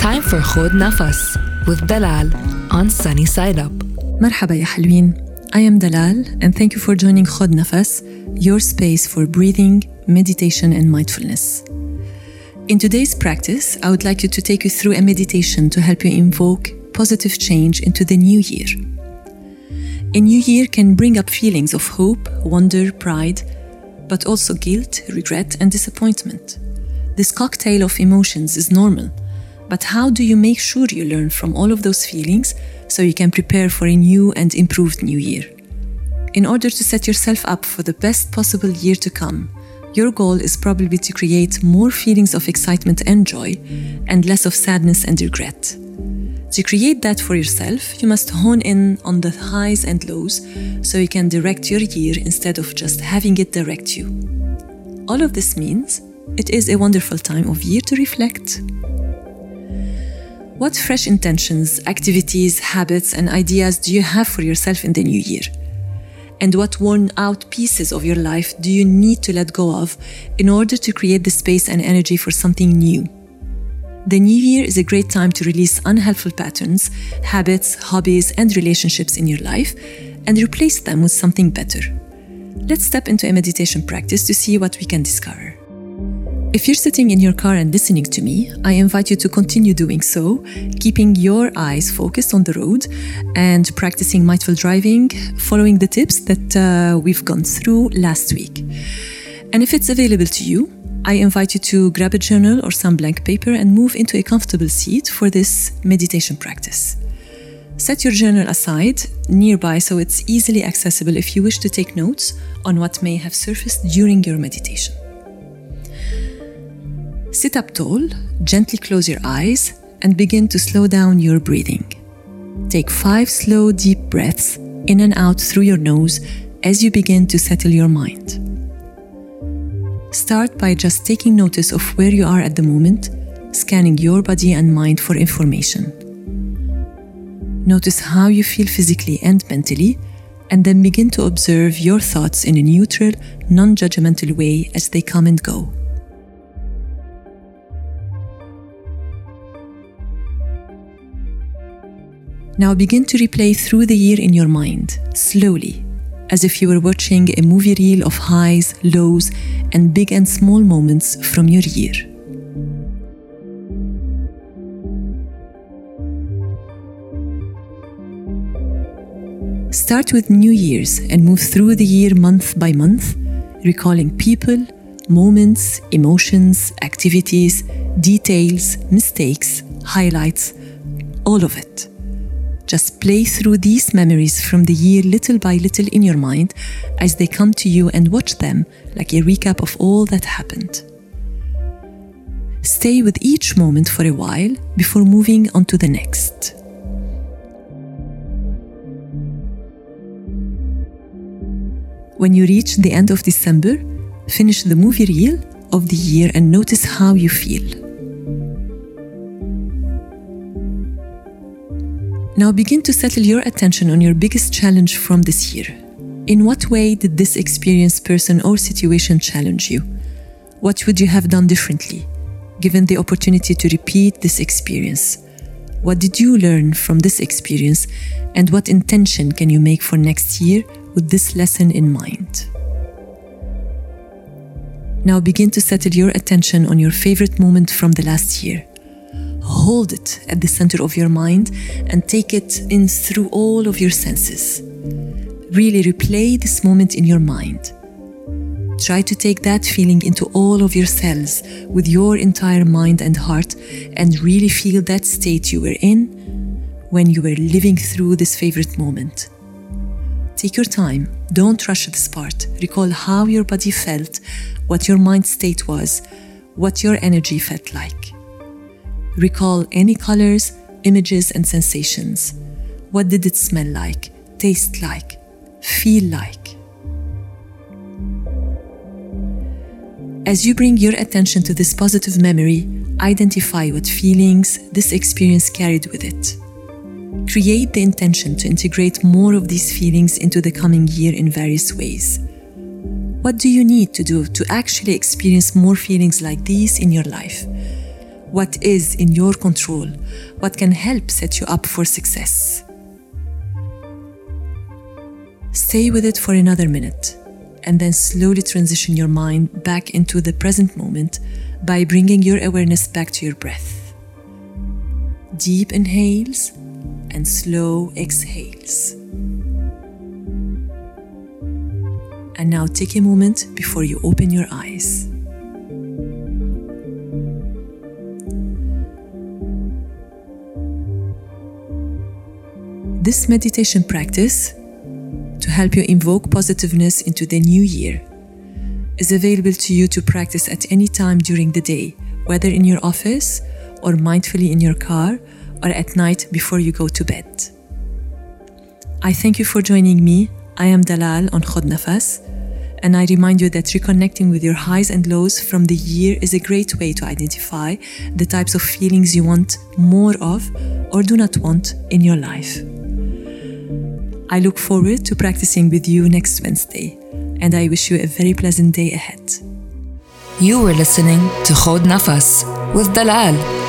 Time for خود نفس with Dalal on Sunny Side Up. مرحبا يا حلوين. I am Dalal and thank you for joining خود نفس, your space for breathing, meditation and mindfulness. In today's practice, I would like you to take you through a meditation to help you invoke positive change into the new year. A new year can bring up feelings of hope, wonder, pride, but also guilt, regret, and disappointment. This cocktail of emotions is normal, but how do you make sure you learn from all of those feelings so you can prepare for a new and improved new year? In order to set yourself up for the best possible year to come, your goal is probably to create more feelings of excitement and joy and less of sadness and regret. To create that for yourself, you must hone in on the highs and lows so you can direct your year instead of just having it direct you. All of this means it is a wonderful time of year to reflect. What fresh intentions, activities, habits, and ideas do you have for yourself in the new year? And what worn out pieces of your life do you need to let go of in order to create the space and energy for something new? The new year is a great time to release unhelpful patterns, habits, hobbies, and relationships in your life and replace them with something better. Let's step into a meditation practice to see what we can discover. If you're sitting in your car and listening to me, I invite you to continue doing so, keeping your eyes focused on the road and practicing mindful driving, following the tips that uh, we've gone through last week. And if it's available to you, I invite you to grab a journal or some blank paper and move into a comfortable seat for this meditation practice. Set your journal aside nearby so it's easily accessible if you wish to take notes on what may have surfaced during your meditation. Sit up tall, gently close your eyes, and begin to slow down your breathing. Take five slow, deep breaths in and out through your nose as you begin to settle your mind. Start by just taking notice of where you are at the moment, scanning your body and mind for information. Notice how you feel physically and mentally, and then begin to observe your thoughts in a neutral, non judgmental way as they come and go. Now begin to replay through the year in your mind, slowly, as if you were watching a movie reel of highs, lows, and big and small moments from your year. Start with New Year's and move through the year month by month, recalling people, moments, emotions, activities, details, mistakes, highlights, all of it. Just play through these memories from the year little by little in your mind as they come to you and watch them like a recap of all that happened. Stay with each moment for a while before moving on to the next. When you reach the end of December, finish the movie reel of the year and notice how you feel. Now begin to settle your attention on your biggest challenge from this year. In what way did this experienced person, or situation challenge you? What would you have done differently, given the opportunity to repeat this experience? What did you learn from this experience, and what intention can you make for next year with this lesson in mind? Now begin to settle your attention on your favorite moment from the last year hold it at the center of your mind and take it in through all of your senses. Really replay this moment in your mind. Try to take that feeling into all of your cells with your entire mind and heart and really feel that state you were in when you were living through this favorite moment. Take your time, don't rush this part. Recall how your body felt, what your mind state was, what your energy felt like. Recall any colors, images, and sensations. What did it smell like, taste like, feel like? As you bring your attention to this positive memory, identify what feelings this experience carried with it. Create the intention to integrate more of these feelings into the coming year in various ways. What do you need to do to actually experience more feelings like these in your life? What is in your control, what can help set you up for success. Stay with it for another minute and then slowly transition your mind back into the present moment by bringing your awareness back to your breath. Deep inhales and slow exhales. And now take a moment before you open your eyes. This meditation practice to help you invoke positiveness into the new year is available to you to practice at any time during the day, whether in your office or mindfully in your car or at night before you go to bed. I thank you for joining me. I am Dalal on Khod Nafas, and I remind you that reconnecting with your highs and lows from the year is a great way to identify the types of feelings you want more of or do not want in your life. I look forward to practicing with you next Wednesday, and I wish you a very pleasant day ahead. You were listening to Khod Nafas with Dalal